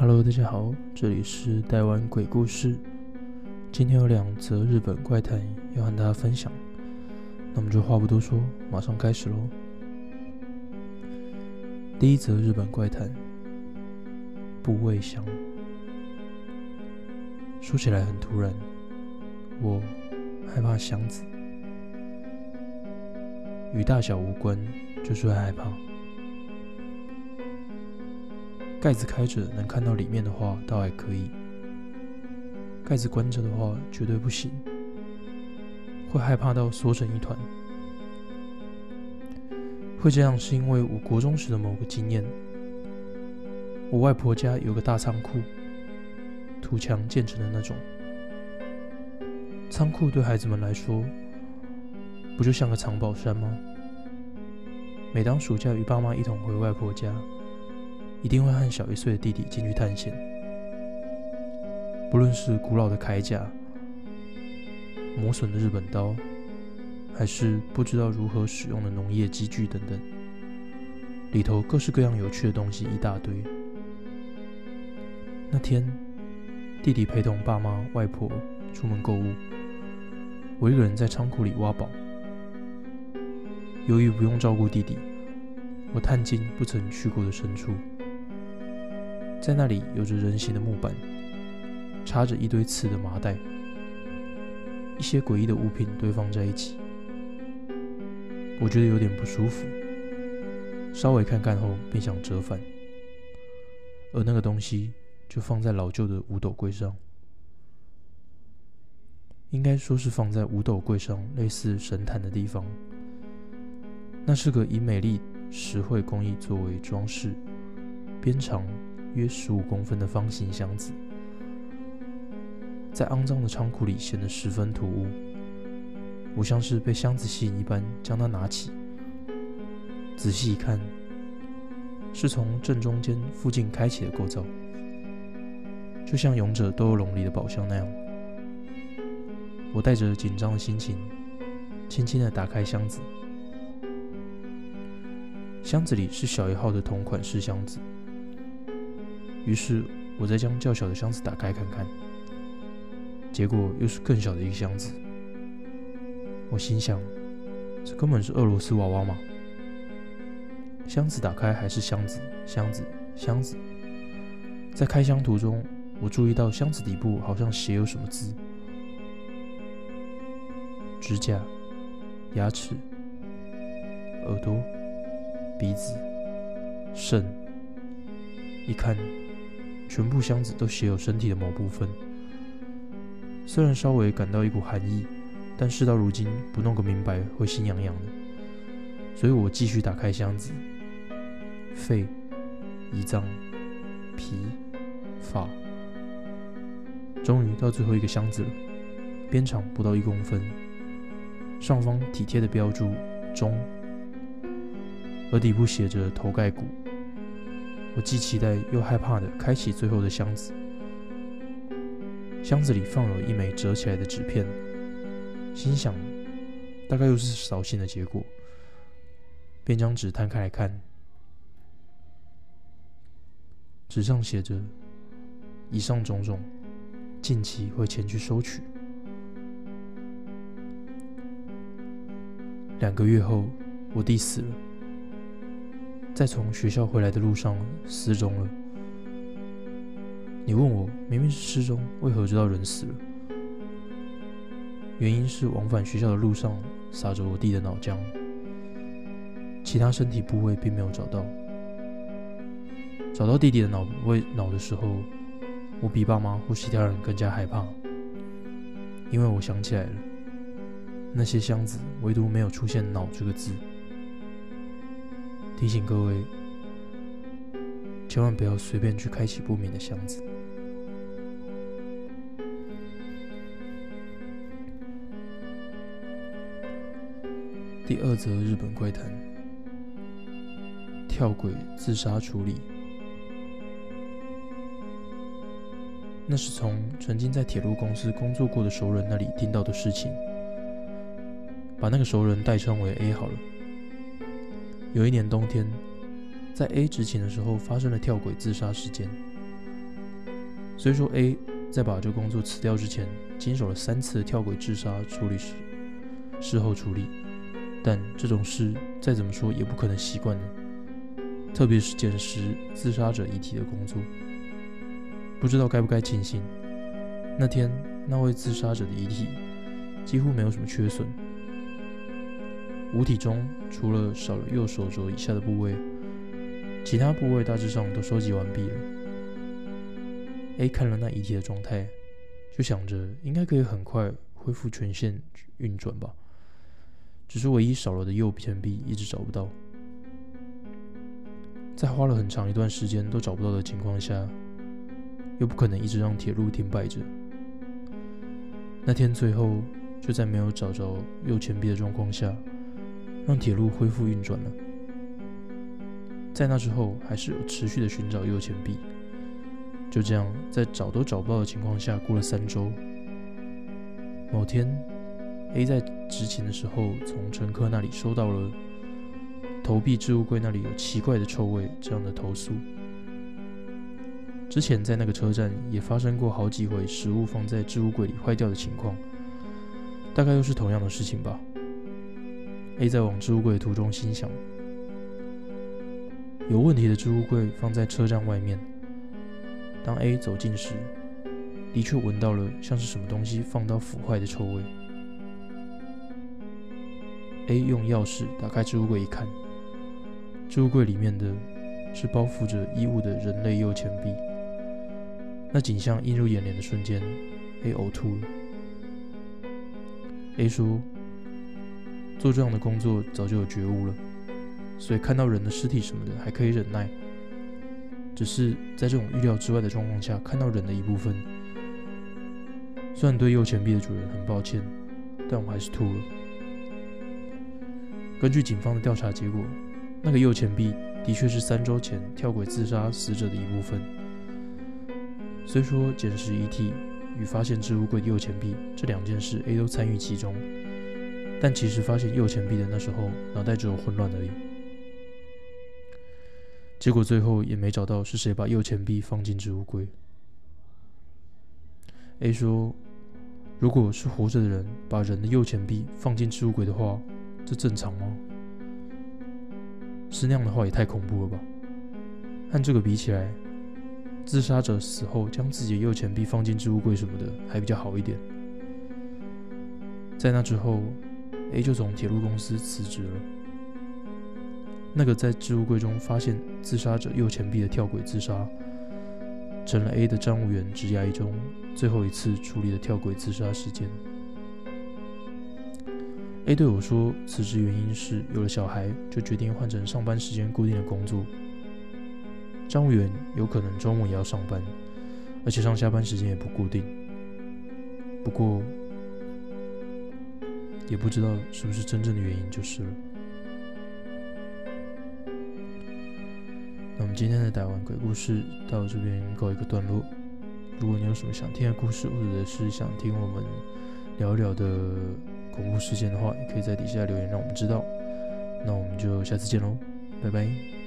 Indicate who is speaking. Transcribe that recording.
Speaker 1: Hello，大家好，这里是台湾鬼故事。今天有两则日本怪谈要和大家分享，那我们就话不多说，马上开始喽。第一则日本怪谈：部位香。说起来很突然，我害怕箱子，与大小无关，就是会害怕。盖子开着能看到里面的话，倒还可以；盖子关着的话，绝对不行，会害怕到缩成一团。会这样是因为我国中时的某个经验。我外婆家有个大仓库，土墙建成的那种。仓库对孩子们来说，不就像个藏宝山吗？每当暑假与爸妈一同回外婆家，一定会和小一岁的弟弟进去探险。不论是古老的铠甲、磨损的日本刀，还是不知道如何使用的农业机具等等，里头各式各样有趣的东西一大堆。那天，弟弟陪同爸妈、外婆出门购物，我一个人在仓库里挖宝。由于不用照顾弟弟，我探进不曾去过的深处。在那里有着人形的木板，插着一堆刺的麻袋，一些诡异的物品堆放在一起。我觉得有点不舒服，稍微看看后便想折返，而那个东西就放在老旧的五斗柜上，应该说是放在五斗柜上类似神坛的地方。那是个以美丽实惠工艺作为装饰，边长。约十五公分的方形箱子，在肮脏的仓库里显得十分突兀。我像是被箱子吸引一般，将它拿起，仔细一看，是从正中间附近开启的构造，就像勇者斗恶龙里的宝箱那样。我带着紧张的心情，轻轻地打开箱子。箱子里是小一号的同款式箱子。于是，我再将较小的箱子打开看看，结果又是更小的一个箱子。我心想，这根本是俄罗斯娃娃嘛！箱子打开还是箱子，箱子，箱子。在开箱途中，我注意到箱子底部好像写有什么字：指甲、牙齿、耳朵、鼻子、肾。一看。全部箱子都写有身体的某部分，虽然稍微感到一股寒意，但事到如今不弄个明白会心痒痒的，所以我继续打开箱子，肺、胰脏、脾、发，终于到最后一个箱子了，边长不到一公分，上方体贴的标注“中”，而底部写着“头盖骨”。我既期待又害怕的开启最后的箱子，箱子里放有一枚折起来的纸片，心想大概又是扫兴的结果，便将纸摊开来看，纸上写着：“以上种种，近期会前去收取。”两个月后，我弟死了。在从学校回来的路上失踪了。你问我明明是失踪，为何知道人死了？原因是往返学校的路上撒着我弟的脑浆，其他身体部位并没有找到。找到弟弟的脑位脑的时候，我比爸妈或其他人更加害怕，因为我想起来了，那些箱子唯独没有出现“脑”这个字。提醒各位，千万不要随便去开启不明的箱子。第二则日本怪谈：跳轨自杀处理。那是从曾经在铁路公司工作过的熟人那里听到的事情，把那个熟人代称为 A 好了。有一年冬天，在 A 执勤的时候发生了跳轨自杀事件。虽说 A 在把这工作辞掉之前，经手了三次跳轨自杀处理时事后处理，但这种事再怎么说也不可能习惯的，特别是捡拾自杀者遗体的工作，不知道该不该庆幸。那天那位自杀者的遗体几乎没有什么缺损，五体中除了少了右手肘以下的部位，其他部位大致上都收集完毕了。A 看了那遗体的状态，就想着应该可以很快恢复全线运转吧。只是唯一少了的右前臂一直找不到，在花了很长一段时间都找不到的情况下，又不可能一直让铁路停摆着。那天最后就在没有找着右前臂的状况下，让铁路恢复运转了。在那之后，还是有持续的寻找右前臂。就这样，在找都找不到的情况下，过了三周。某天，A 在执勤的时候，从乘客那里收到了投币置物柜那里有奇怪的臭味这样的投诉。之前在那个车站也发生过好几回食物放在置物柜里坏掉的情况，大概又是同样的事情吧。A 在往置物柜的途中心想：有问题的置物柜放在车站外面。当 A 走近时，的确闻到了像是什么东西放到腐坏的臭味。A 用钥匙打开置物柜一看，置物柜里面的是包覆着衣物的人类右前臂。那景象映入眼帘的瞬间，A 呕吐了。A 说：“做这样的工作早就有觉悟了，所以看到人的尸体什么的还可以忍耐。”只是在这种预料之外的状况下，看到人的一部分，虽然对右前臂的主人很抱歉，但我还是吐了。根据警方的调查结果，那个右前臂的确是三周前跳轨自杀死者的一部分。虽说捡拾遗体与发现置物柜的右前臂这两件事 A 都参与其中，但其实发现右前臂的那时候，脑袋只有混乱而已。结果最后也没找到是谁把右前臂放进置物柜。A 说：“如果是活着的人把人的右前臂放进置物柜的话，这正常吗？是那样的话也太恐怖了吧？和这个比起来，自杀者死后将自己的右前臂放进置物柜什么的还比较好一点。”在那之后，A 就从铁路公司辞职了。那个在置物柜中发现自杀者右前臂的跳轨自杀，成了 A 的站务员职涯中最后一次处理的跳轨自杀事件。A 对我说，辞职原因是有了小孩，就决定换成上班时间固定的工作。站务员有可能中午也要上班，而且上下班时间也不固定。不过，也不知道是不是真正的原因就是了。那我们今天的台湾鬼故事到这边告一个段落。如果你有什么想听的故事，或者是想听我们聊聊的恐怖事件的话，也可以在底下留言让我们知道。那我们就下次见喽，拜拜。